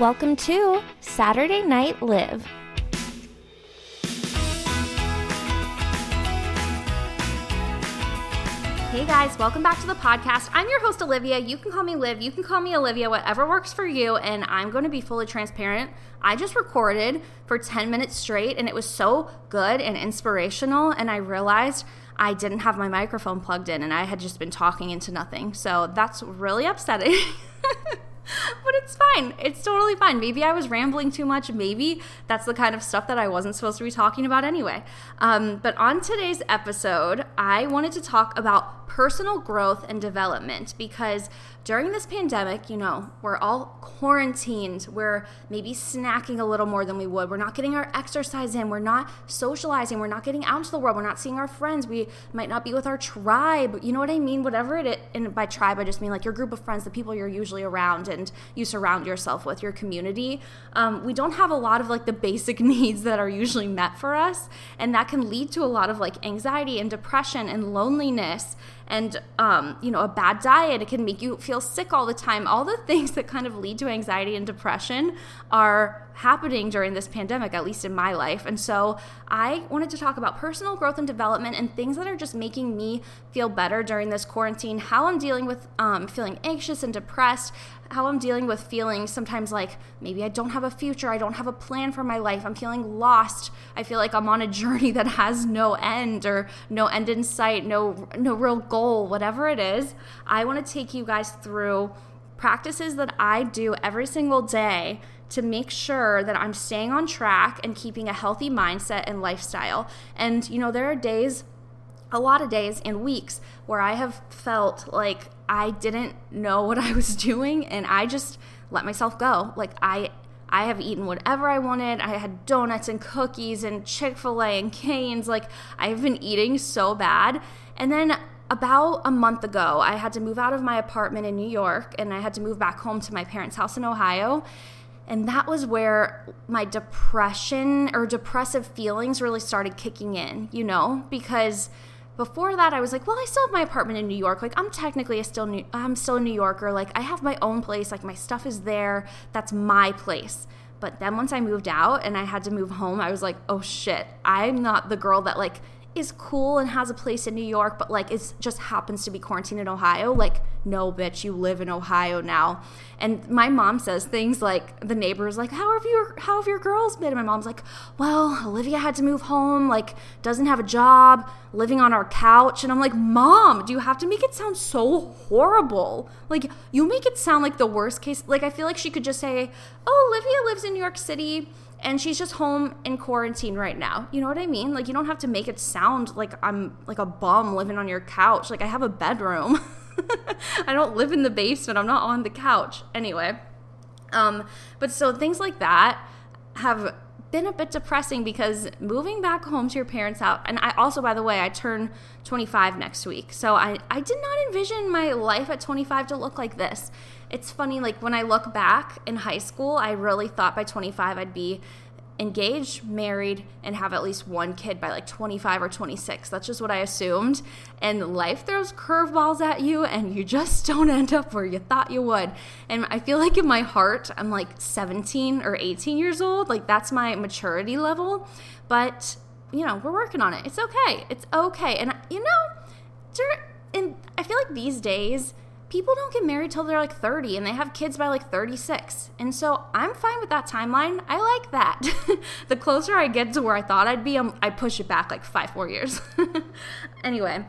Welcome to Saturday Night Liv. Hey guys, welcome back to the podcast. I'm your host, Olivia. You can call me Liv, you can call me Olivia, whatever works for you. And I'm going to be fully transparent. I just recorded for 10 minutes straight, and it was so good and inspirational. And I realized I didn't have my microphone plugged in, and I had just been talking into nothing. So that's really upsetting. but it's fine. It's totally fine. Maybe I was rambling too much. Maybe that's the kind of stuff that I wasn't supposed to be talking about anyway. Um, but on today's episode, I wanted to talk about personal growth and development because during this pandemic, you know, we're all quarantined. We're maybe snacking a little more than we would. We're not getting our exercise in. We're not socializing. We're not getting out into the world. We're not seeing our friends. We might not be with our tribe. You know what I mean? Whatever it is. And by tribe, I just mean like your group of friends, the people you're usually around and you surround yourself with, your community. Um, we don't have a lot of like the basic needs that are usually met for us. And that can lead to a lot of like anxiety and depression and loneliness and um, you know a bad diet it can make you feel sick all the time all the things that kind of lead to anxiety and depression are happening during this pandemic at least in my life and so i wanted to talk about personal growth and development and things that are just making me feel better during this quarantine how i'm dealing with um, feeling anxious and depressed how I'm dealing with feeling sometimes like maybe I don't have a future, I don't have a plan for my life, I'm feeling lost. I feel like I'm on a journey that has no end or no end in sight, no no real goal, whatever it is. I want to take you guys through practices that I do every single day to make sure that I'm staying on track and keeping a healthy mindset and lifestyle. And you know, there are days a lot of days and weeks where I have felt like I didn't know what I was doing and I just let myself go. Like I I have eaten whatever I wanted. I had donuts and cookies and Chick-fil-A and Cane's. Like I've been eating so bad. And then about a month ago, I had to move out of my apartment in New York and I had to move back home to my parents' house in Ohio. And that was where my depression or depressive feelings really started kicking in, you know, because before that I was like, well, I still have my apartment in New York. Like I'm technically a still New- I'm still a New Yorker. Like I have my own place. Like my stuff is there. That's my place. But then once I moved out and I had to move home, I was like, oh shit, I'm not the girl that like is cool and has a place in New York, but like it just happens to be quarantined in Ohio. Like, no, bitch, you live in Ohio now. And my mom says things like the neighbors like, "How have your how have your girls been?" And my mom's like, "Well, Olivia had to move home. Like, doesn't have a job, living on our couch." And I'm like, "Mom, do you have to make it sound so horrible? Like, you make it sound like the worst case. Like, I feel like she could just say, "Oh, Olivia lives in New York City." And she's just home in quarantine right now. You know what I mean? Like you don't have to make it sound like I'm like a bum living on your couch. Like I have a bedroom. I don't live in the basement. I'm not on the couch. Anyway. Um but so things like that have been a bit depressing because moving back home to your parents' house, and I also, by the way, I turn 25 next week. So I, I did not envision my life at 25 to look like this it's funny, like when I look back in high school, I really thought by 25 I'd be engaged, married, and have at least one kid by like 25 or 26. That's just what I assumed. And life throws curveballs at you, and you just don't end up where you thought you would. And I feel like in my heart, I'm like 17 or 18 years old. Like that's my maturity level. But, you know, we're working on it. It's okay. It's okay. And, you know, and I feel like these days, people don't get married till they're like 30 and they have kids by like 36. And so I'm fine with that timeline. I like that. the closer I get to where I thought I'd be, I'm, i push it back like five, four years. anyway,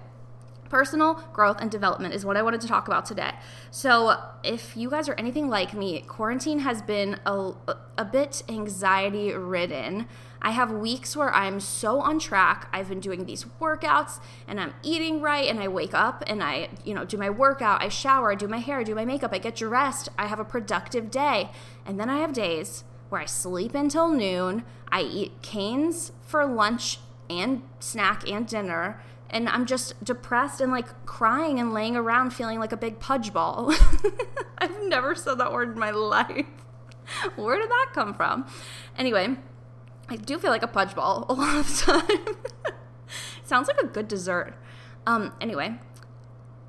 personal growth and development is what I wanted to talk about today. So, if you guys are anything like me, quarantine has been a, a bit anxiety ridden. I have weeks where I'm so on track. I've been doing these workouts and I'm eating right and I wake up and I, you know, do my workout, I shower, I do my hair, I do my makeup, I get dressed, I have a productive day. And then I have days where I sleep until noon, I eat Cane's for lunch and snack and dinner and I'm just depressed and like crying and laying around feeling like a big pudge ball. I've never said that word in my life. Where did that come from? Anyway, I do feel like a pudge ball a lot of the time. Sounds like a good dessert. Um, anyway,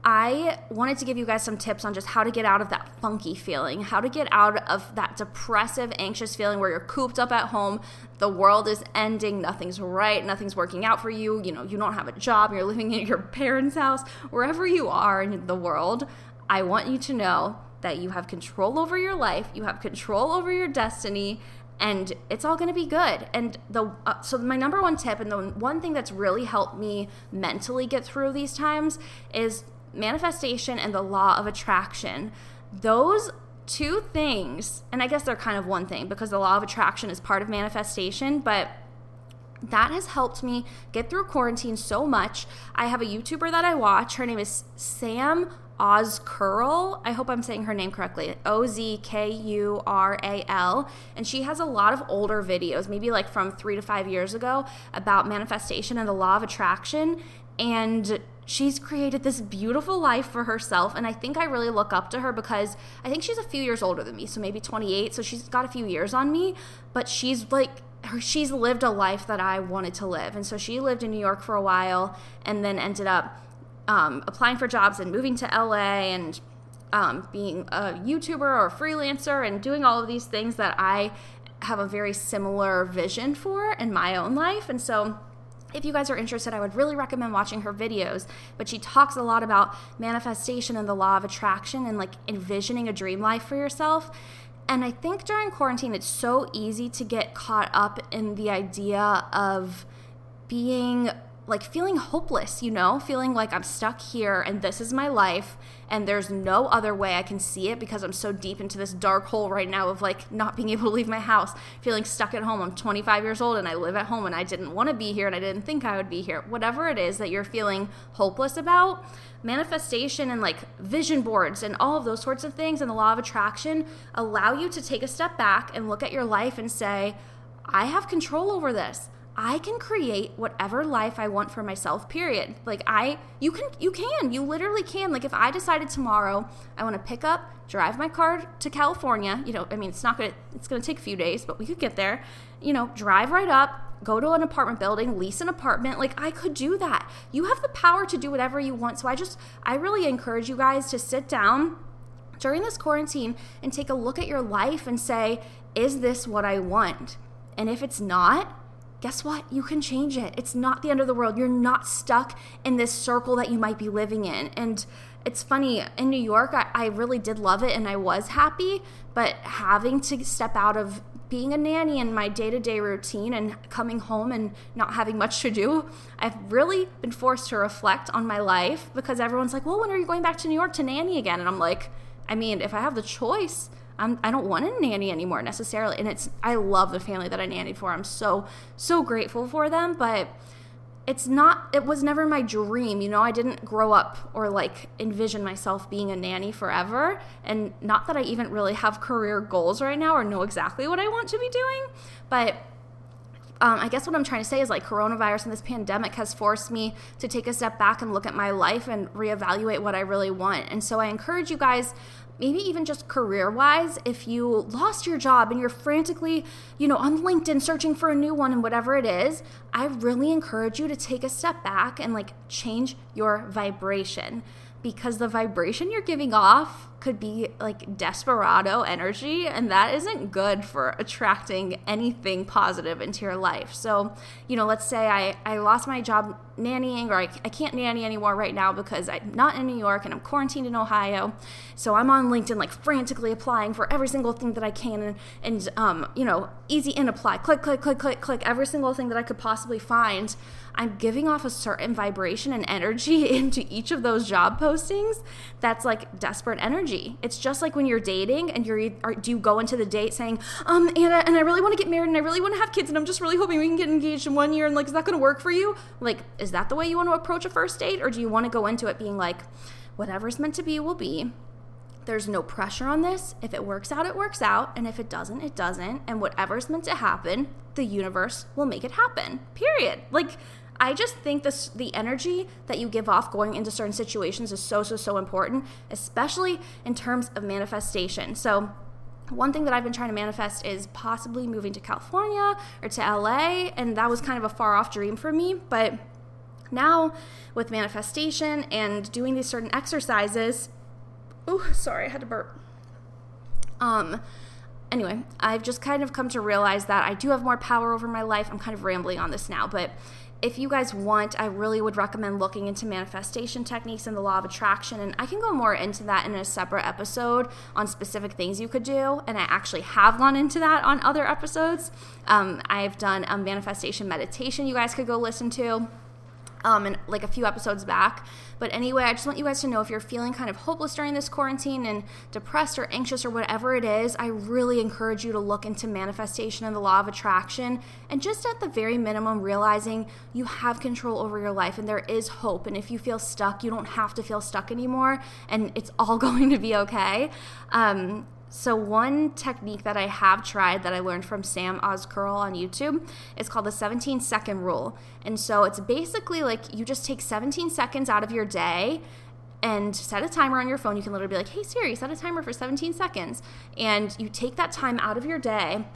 I wanted to give you guys some tips on just how to get out of that funky feeling, how to get out of that depressive, anxious feeling where you're cooped up at home, the world is ending, nothing's right, nothing's working out for you, you know, you don't have a job, you're living in your parents' house, wherever you are in the world. I want you to know that you have control over your life, you have control over your destiny, and it's all going to be good. And the uh, so my number one tip and the one thing that's really helped me mentally get through these times is manifestation and the law of attraction. Those two things, and I guess they're kind of one thing because the law of attraction is part of manifestation, but that has helped me get through quarantine so much. I have a YouTuber that I watch. Her name is Sam Ozkural. I hope I'm saying her name correctly. O Z K U R A L. And she has a lot of older videos, maybe like from three to five years ago, about manifestation and the law of attraction. And she's created this beautiful life for herself and i think i really look up to her because i think she's a few years older than me so maybe 28 so she's got a few years on me but she's like she's lived a life that i wanted to live and so she lived in new york for a while and then ended up um, applying for jobs and moving to la and um, being a youtuber or a freelancer and doing all of these things that i have a very similar vision for in my own life and so if you guys are interested, I would really recommend watching her videos. But she talks a lot about manifestation and the law of attraction and like envisioning a dream life for yourself. And I think during quarantine, it's so easy to get caught up in the idea of being like feeling hopeless, you know, feeling like I'm stuck here and this is my life and there's no other way I can see it because I'm so deep into this dark hole right now of like not being able to leave my house, feeling stuck at home. I'm 25 years old and I live at home and I didn't want to be here and I didn't think I would be here. Whatever it is that you're feeling hopeless about, manifestation and like vision boards and all of those sorts of things and the law of attraction allow you to take a step back and look at your life and say, I have control over this. I can create whatever life I want for myself, period. Like I you can you can, you literally can. Like if I decided tomorrow I want to pick up, drive my car to California, you know, I mean it's not going to it's going to take a few days, but we could get there. You know, drive right up, go to an apartment building, lease an apartment. Like I could do that. You have the power to do whatever you want. So I just I really encourage you guys to sit down during this quarantine and take a look at your life and say, is this what I want? And if it's not, guess what? You can change it. It's not the end of the world. You're not stuck in this circle that you might be living in. And it's funny, in New York, I, I really did love it and I was happy, but having to step out of being a nanny in my day to day routine and coming home and not having much to do, I've really been forced to reflect on my life because everyone's like, well, when are you going back to New York to nanny again? And I'm like, I mean, if I have the choice, I'm, I don't want a nanny anymore necessarily. And it's, I love the family that I nannied for. I'm so, so grateful for them. But it's not, it was never my dream. You know, I didn't grow up or like envision myself being a nanny forever. And not that I even really have career goals right now or know exactly what I want to be doing. But um, I guess what I'm trying to say is like coronavirus and this pandemic has forced me to take a step back and look at my life and reevaluate what I really want. And so I encourage you guys maybe even just career wise, if you lost your job and you're frantically, you know, on LinkedIn searching for a new one and whatever it is, I really encourage you to take a step back and like change your vibration because the vibration you're giving off could be like desperado energy, and that isn't good for attracting anything positive into your life. So, you know, let's say I, I lost my job nannying, or I, I can't nanny anymore right now because I'm not in New York and I'm quarantined in Ohio. So I'm on LinkedIn, like frantically applying for every single thing that I can, and, and um, you know, easy in apply, click, click, click, click, click, every single thing that I could possibly find. I'm giving off a certain vibration and energy into each of those job postings that's like desperate energy. It's just like when you're dating and you're do you go into the date saying, "Um, Anna, and I really want to get married and I really want to have kids and I'm just really hoping we can get engaged in one year and like is that going to work for you?" Like, is that the way you want to approach a first date or do you want to go into it being like, "Whatever's meant to be will be." There's no pressure on this. If it works out, it works out. And if it doesn't, it doesn't. And whatever's meant to happen, the universe will make it happen. Period. Like, I just think this the energy that you give off going into certain situations is so so so important, especially in terms of manifestation. So one thing that I've been trying to manifest is possibly moving to California or to LA, and that was kind of a far off dream for me, but Now, with manifestation and doing these certain exercises, oh, sorry, I had to burp. Um, anyway, I've just kind of come to realize that I do have more power over my life. I'm kind of rambling on this now, but if you guys want, I really would recommend looking into manifestation techniques and the law of attraction. And I can go more into that in a separate episode on specific things you could do. And I actually have gone into that on other episodes. Um, I've done a manifestation meditation you guys could go listen to um, and like a few episodes back. But anyway, I just want you guys to know if you're feeling kind of hopeless during this quarantine and depressed or anxious or whatever it is, I really encourage you to look into manifestation and the law of attraction. And just at the very minimum, realizing you have control over your life and there is hope. And if you feel stuck, you don't have to feel stuck anymore and it's all going to be okay. Um, so, one technique that I have tried that I learned from Sam Ozkural on YouTube is called the 17 second rule. And so, it's basically like you just take 17 seconds out of your day and set a timer on your phone. You can literally be like, hey Siri, set a timer for 17 seconds. And you take that time out of your day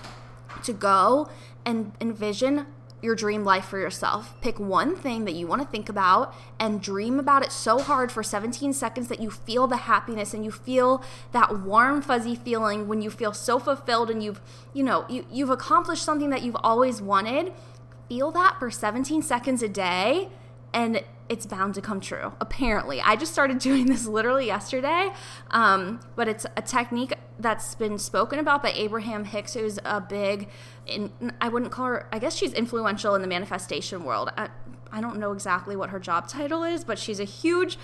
to go and envision your dream life for yourself. Pick one thing that you want to think about and dream about it so hard for 17 seconds that you feel the happiness and you feel that warm fuzzy feeling when you feel so fulfilled and you've, you know, you, you've accomplished something that you've always wanted. Feel that for 17 seconds a day and it's bound to come true. Apparently, I just started doing this literally yesterday, um, but it's a technique that's been spoken about by Abraham Hicks, who's a big, in, I wouldn't call her, I guess she's influential in the manifestation world. I, I don't know exactly what her job title is, but she's a huge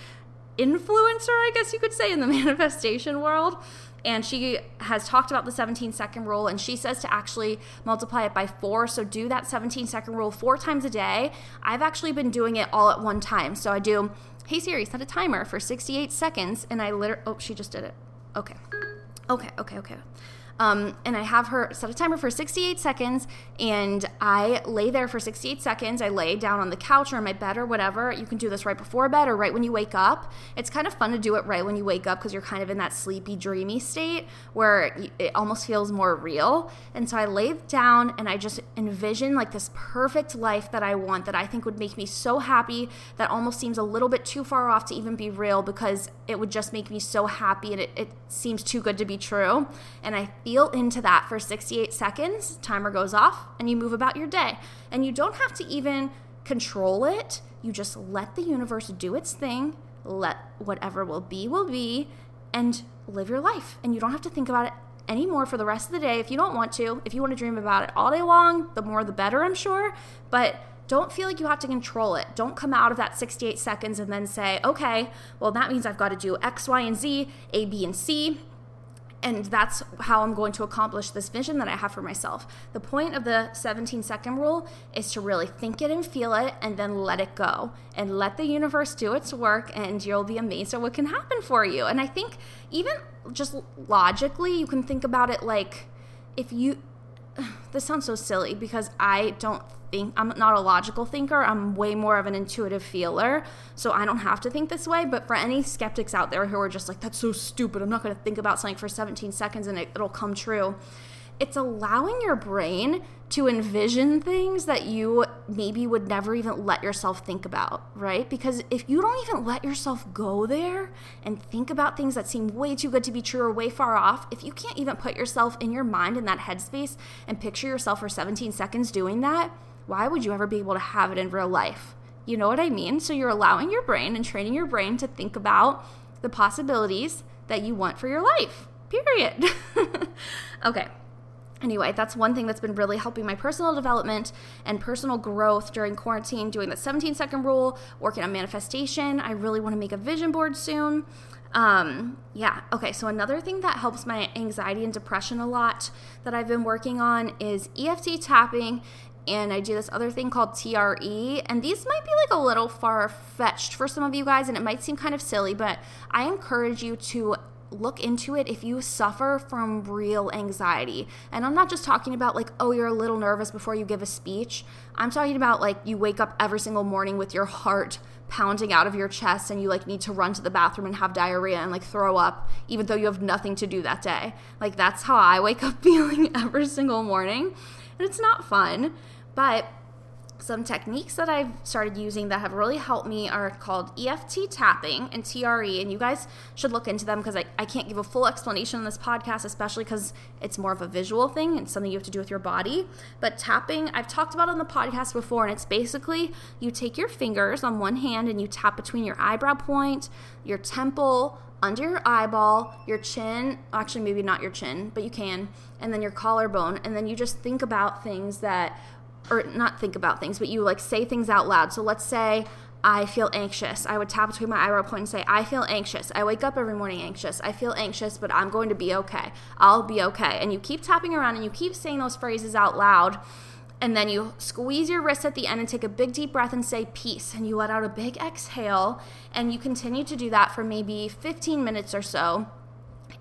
influencer, I guess you could say, in the manifestation world. And she has talked about the 17 second rule and she says to actually multiply it by four. So do that 17 second rule four times a day. I've actually been doing it all at one time. So i do hey siri set a timer for 68 seconds and i literally oh she just did it. Okay okay okay okay um, and I have her set a timer for 68 seconds, and I lay there for 68 seconds. I lay down on the couch or in my bed or whatever. You can do this right before bed or right when you wake up. It's kind of fun to do it right when you wake up because you're kind of in that sleepy, dreamy state where it almost feels more real. And so I lay down and I just envision like this perfect life that I want that I think would make me so happy that almost seems a little bit too far off to even be real because it would just make me so happy and it, it seems too good to be true. And I feel feel into that for 68 seconds, timer goes off, and you move about your day. And you don't have to even control it. You just let the universe do its thing, let whatever will be, will be, and live your life. And you don't have to think about it anymore for the rest of the day if you don't want to. If you want to dream about it all day long, the more the better, I'm sure. But don't feel like you have to control it. Don't come out of that 68 seconds and then say, okay, well, that means I've got to do X, Y, and Z, A, B, and C and that's how I'm going to accomplish this vision that I have for myself. The point of the 17 second rule is to really think it and feel it and then let it go and let the universe do its work and you'll be amazed at what can happen for you. And I think even just logically, you can think about it like if you this sounds so silly because I don't think I'm not a logical thinker. I'm way more of an intuitive feeler. So I don't have to think this way. But for any skeptics out there who are just like, that's so stupid, I'm not going to think about something for 17 seconds and it, it'll come true it's allowing your brain to envision things that you maybe would never even let yourself think about, right? Because if you don't even let yourself go there and think about things that seem way too good to be true or way far off, if you can't even put yourself in your mind in that headspace and picture yourself for 17 seconds doing that, why would you ever be able to have it in real life? You know what I mean? So you're allowing your brain and training your brain to think about the possibilities that you want for your life. Period. okay. Anyway, that's one thing that's been really helping my personal development and personal growth during quarantine, doing the 17 second rule, working on manifestation. I really want to make a vision board soon. Um, yeah, okay, so another thing that helps my anxiety and depression a lot that I've been working on is EFT tapping and I do this other thing called TRE. And these might be like a little far fetched for some of you guys, and it might seem kind of silly, but I encourage you to look into it if you suffer from real anxiety. And I'm not just talking about like, oh, you're a little nervous before you give a speech. I'm talking about like you wake up every single morning with your heart pounding out of your chest and you like need to run to the bathroom and have diarrhea and like throw up even though you have nothing to do that day. Like that's how I wake up feeling every single morning. And it's not fun, but some techniques that I've started using that have really helped me are called EFT tapping and TRE, and you guys should look into them because I, I can't give a full explanation on this podcast, especially because it's more of a visual thing and something you have to do with your body. But tapping, I've talked about on the podcast before, and it's basically you take your fingers on one hand and you tap between your eyebrow point, your temple, under your eyeball, your chin, actually, maybe not your chin, but you can, and then your collarbone, and then you just think about things that or not think about things, but you like say things out loud. So let's say I feel anxious. I would tap between my eyebrow point and say, I feel anxious. I wake up every morning anxious. I feel anxious, but I'm going to be okay. I'll be okay. And you keep tapping around and you keep saying those phrases out loud. And then you squeeze your wrist at the end and take a big deep breath and say peace. And you let out a big exhale. And you continue to do that for maybe 15 minutes or so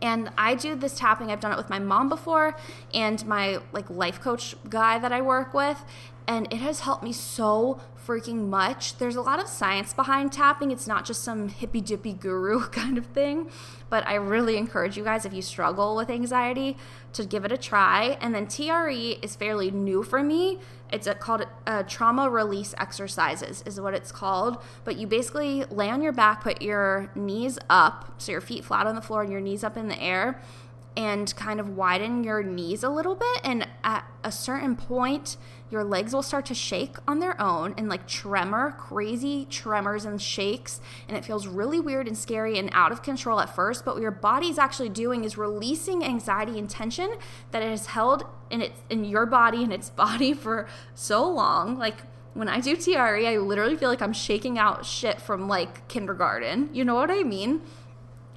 and I do this tapping. I've done it with my mom before and my like life coach guy that I work with, and it has helped me so freaking much. There's a lot of science behind tapping. It's not just some hippy dippy guru kind of thing, but I really encourage you guys if you struggle with anxiety to give it a try. And then TRE is fairly new for me. It's a, called uh, trauma release exercises is what it's called. But you basically lay on your back, put your knees up, so your feet flat on the floor and your knees up in the air, and kind of widen your knees a little bit. And at a certain point, your legs will start to shake on their own and like tremor, crazy tremors and shakes. And it feels really weird and scary and out of control at first. But what your body's actually doing is releasing anxiety and tension that it has held in its in your body and its body for so long. Like when I do TRE, I literally feel like I'm shaking out shit from like kindergarten. You know what I mean?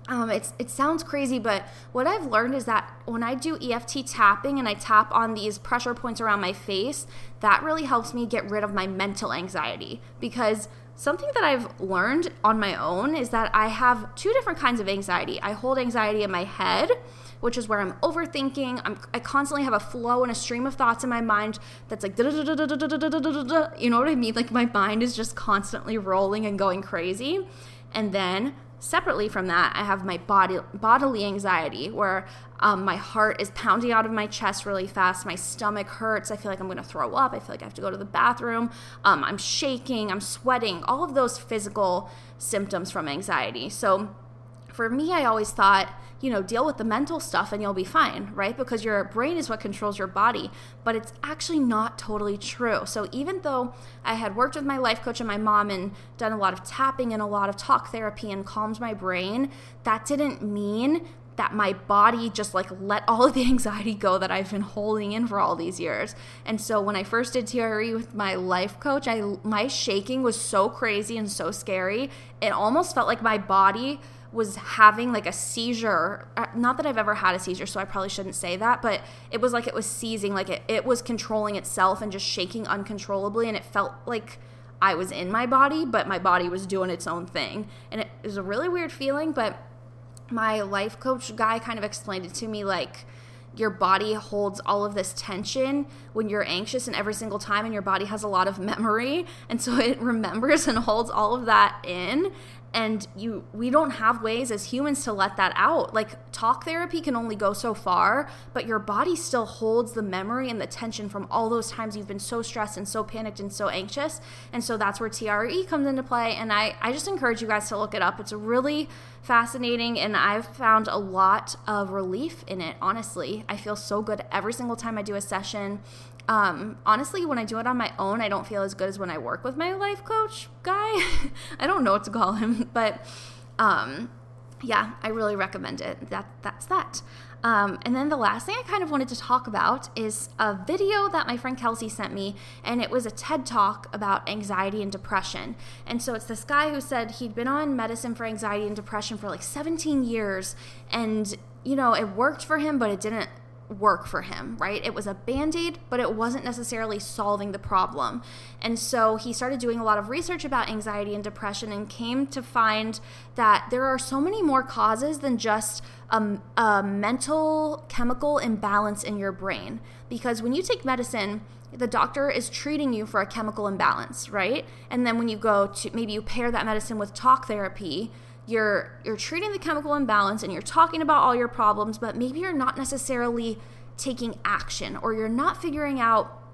Um, it's it sounds crazy, but what I've learned is that when I do EFT tapping and I tap on these pressure points around my face, that really helps me get rid of my mental anxiety. Because something that I've learned on my own is that I have two different kinds of anxiety. I hold anxiety in my head, which is where I'm overthinking. I'm, I constantly have a flow and a stream of thoughts in my mind that's like, you know what I mean? Like my mind is just constantly rolling and going crazy. And then separately from that, I have my body bodily anxiety where um, my heart is pounding out of my chest really fast. My stomach hurts. I feel like I'm going to throw up. I feel like I have to go to the bathroom. Um, I'm shaking. I'm sweating. All of those physical symptoms from anxiety. So for me, I always thought, you know, deal with the mental stuff and you'll be fine, right? Because your brain is what controls your body. But it's actually not totally true. So even though I had worked with my life coach and my mom and done a lot of tapping and a lot of talk therapy and calmed my brain, that didn't mean that my body just like let all of the anxiety go that I've been holding in for all these years. And so when I first did TRE with my life coach, I my shaking was so crazy and so scary. It almost felt like my body was having like a seizure. Uh, not that I've ever had a seizure, so I probably shouldn't say that, but it was like it was seizing, like it, it was controlling itself and just shaking uncontrollably. And it felt like I was in my body, but my body was doing its own thing. And it was a really weird feeling, but my life coach guy kind of explained it to me like, your body holds all of this tension when you're anxious and every single time and your body has a lot of memory and so it remembers and holds all of that in and you we don't have ways as humans to let that out. Like talk therapy can only go so far but your body still holds the memory and the tension from all those times you've been so stressed and so panicked and so anxious. And so that's where TRE comes into play. And I I just encourage you guys to look it up. It's really fascinating and I've found a lot of relief in it honestly. I feel so good every single time I do a session um, honestly, when I do it on my own, I don't feel as good as when I work with my life coach guy. I don't know what to call him, but um, yeah, I really recommend it. That that's that. Um, and then the last thing I kind of wanted to talk about is a video that my friend Kelsey sent me, and it was a TED talk about anxiety and depression. And so it's this guy who said he'd been on medicine for anxiety and depression for like 17 years, and you know, it worked for him, but it didn't work for him, right? It was a band aid, but it wasn't necessarily solving the problem. And so he started doing a lot of research about anxiety and depression and came to find that there are so many more causes than just a, a mental chemical imbalance in your brain. Because when you take medicine, the doctor is treating you for a chemical imbalance, right? And then when you go to maybe you pair that medicine with talk therapy, you're you're treating the chemical imbalance and you're talking about all your problems but maybe you're not necessarily taking action or you're not figuring out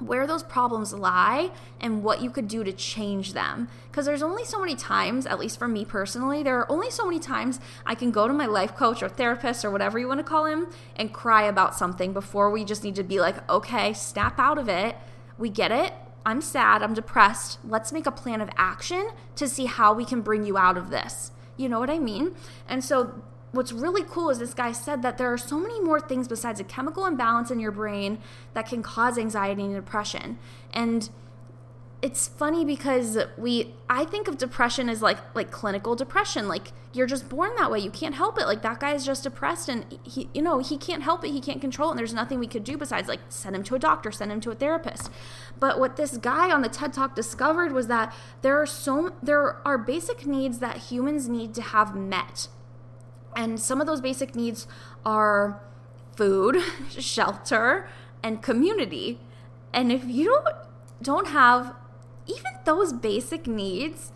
where those problems lie and what you could do to change them. Because there's only so many times, at least for me personally, there are only so many times I can go to my life coach or therapist or whatever you want to call him and cry about something before we just need to be like, okay, snap out of it. We get it. I'm sad. I'm depressed. Let's make a plan of action to see how we can bring you out of this. You know what I mean? And so what's really cool is this guy said that there are so many more things besides a chemical imbalance in your brain that can cause anxiety and depression. And it's funny because we I think of depression as like like clinical depression. Like you're just born that way. You can't help it. Like that guy is just depressed and he you know he can't help it. He can't control it. And there's nothing we could do besides like send him to a doctor send him to a therapist. But what this guy on the TED Talk discovered was that there are so there are basic needs that humans need to have met. And some of those basic needs are food, shelter, and community. And if you don't have even those basic needs,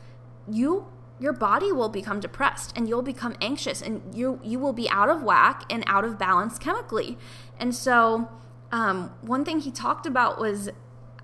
you your body will become depressed and you'll become anxious and you you will be out of whack and out of balance chemically. And so um, one thing he talked about was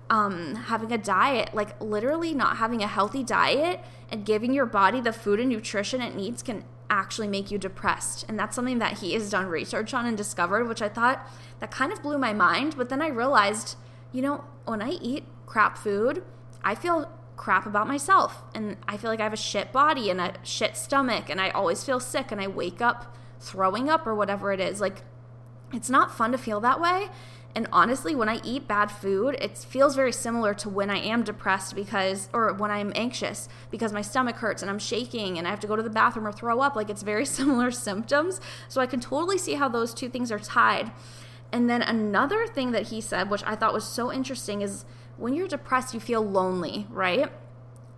um, having a diet, like literally not having a healthy diet and giving your body the food and nutrition it needs can actually make you depressed. And that's something that he has done research on and discovered, which I thought that kind of blew my mind. But then I realized, you know, when I eat crap food, I feel crap about myself. And I feel like I have a shit body and a shit stomach. And I always feel sick and I wake up throwing up or whatever it is. Like, it's not fun to feel that way. And honestly, when I eat bad food, it feels very similar to when I am depressed because, or when I'm anxious because my stomach hurts and I'm shaking and I have to go to the bathroom or throw up. Like it's very similar symptoms. So I can totally see how those two things are tied. And then another thing that he said, which I thought was so interesting, is when you're depressed, you feel lonely, right?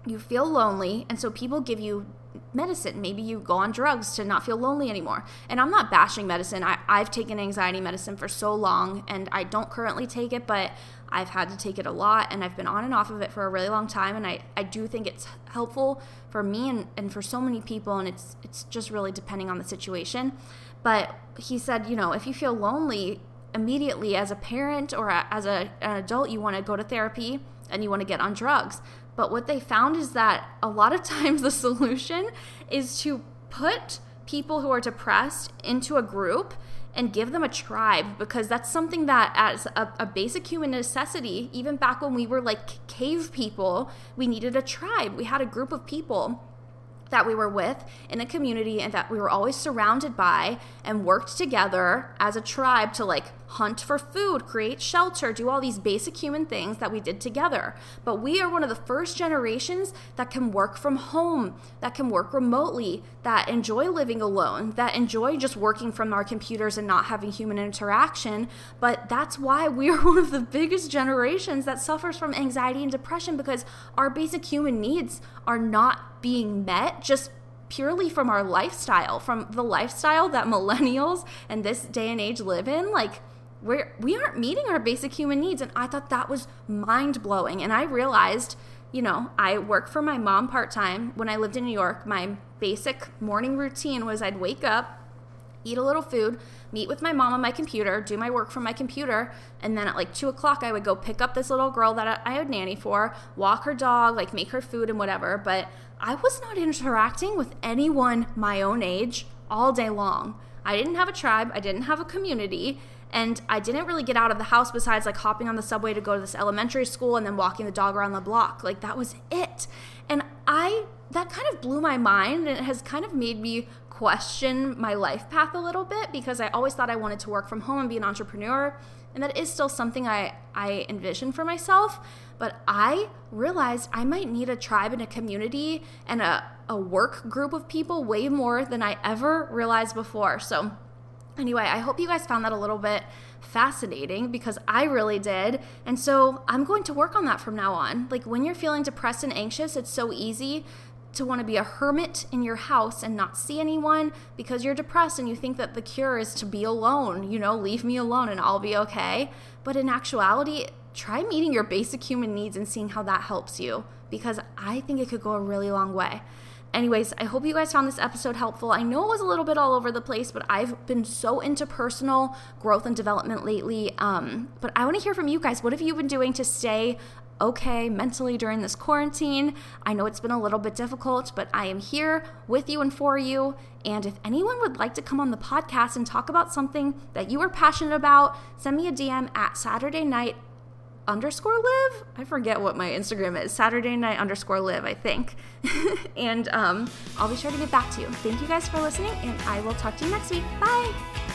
You feel lonely. And so people give you medicine. Maybe you go on drugs to not feel lonely anymore. And I'm not bashing medicine. I, I've taken anxiety medicine for so long and I don't currently take it, but I've had to take it a lot and I've been on and off of it for a really long time. And I, I do think it's helpful for me and, and for so many people. And it's, it's just really depending on the situation. But he said, you know, if you feel lonely, immediately as a parent or as a, an adult, you want to go to therapy and you want to get on drugs. But what they found is that a lot of times the solution is to put people who are depressed into a group and give them a tribe because that's something that as a, a, basic human necessity even back when we were like cave people we needed a tribe we had a group of people that we were with in a community and that we were always surrounded by and worked together as a tribe to like hunt for food, create shelter, do all these basic human things that we did together. But we are one of the first generations that can work from home, that can work remotely, that enjoy living alone, that enjoy just working from our computers and not having human interaction. But that's why we are one of the biggest generations that suffers from anxiety and depression because our basic human needs are not being met just purely from our lifestyle, from the lifestyle that millennials and this day and age live in. Like, we're, we aren't meeting our basic human needs. And I thought that was mind blowing. And I realized, you know, I work for my mom part time. When I lived in New York, my basic morning routine was I'd wake up, eat a little food, meet with my mom on my computer, do my work from my computer, and then at like two o'clock, I would go pick up this little girl that I had nanny for, walk her dog, like make her food and whatever. But I was not interacting with anyone my own age all day long. I didn't have a tribe, I didn't have a community, and I didn't really get out of the house besides like hopping on the subway to go to this elementary school and then walking the dog around the block. Like that was it. And I that kind of blew my mind and it has kind of made me question my life path a little bit because I always thought I wanted to work from home and be an entrepreneur. And that is still something I, I envision for myself. But I realized I might need a tribe and a community and a, a work group of people way more than I ever realized before. So, anyway, I hope you guys found that a little bit fascinating because I really did. And so I'm going to work on that from now on. Like when you're feeling depressed and anxious, it's so easy to want to be a hermit in your house and not see anyone because you're depressed and you think that the cure is to be alone, you know, leave me alone and I'll be okay. But in actuality, try meeting your basic human needs and seeing how that helps you because I think it could go a really long way. anyways, I hope you guys found this episode helpful. I know it was a little bit all over the place, but I've been so into personal growth and development lately. Um, but I want to hear from you guys. What have you been doing to stay okay mentally during this quarantine. I know it's been a little bit difficult, but I am here with you and for you. And if anyone would like to come on the podcast and talk about something that you are passionate about, send me a DM at Saturday night underscore live. I forget what my Instagram is. Saturday night underscore live, I think. and um, I'll be sure to get back to you. Thank you guys for listening, and I will talk to you next week. Bye.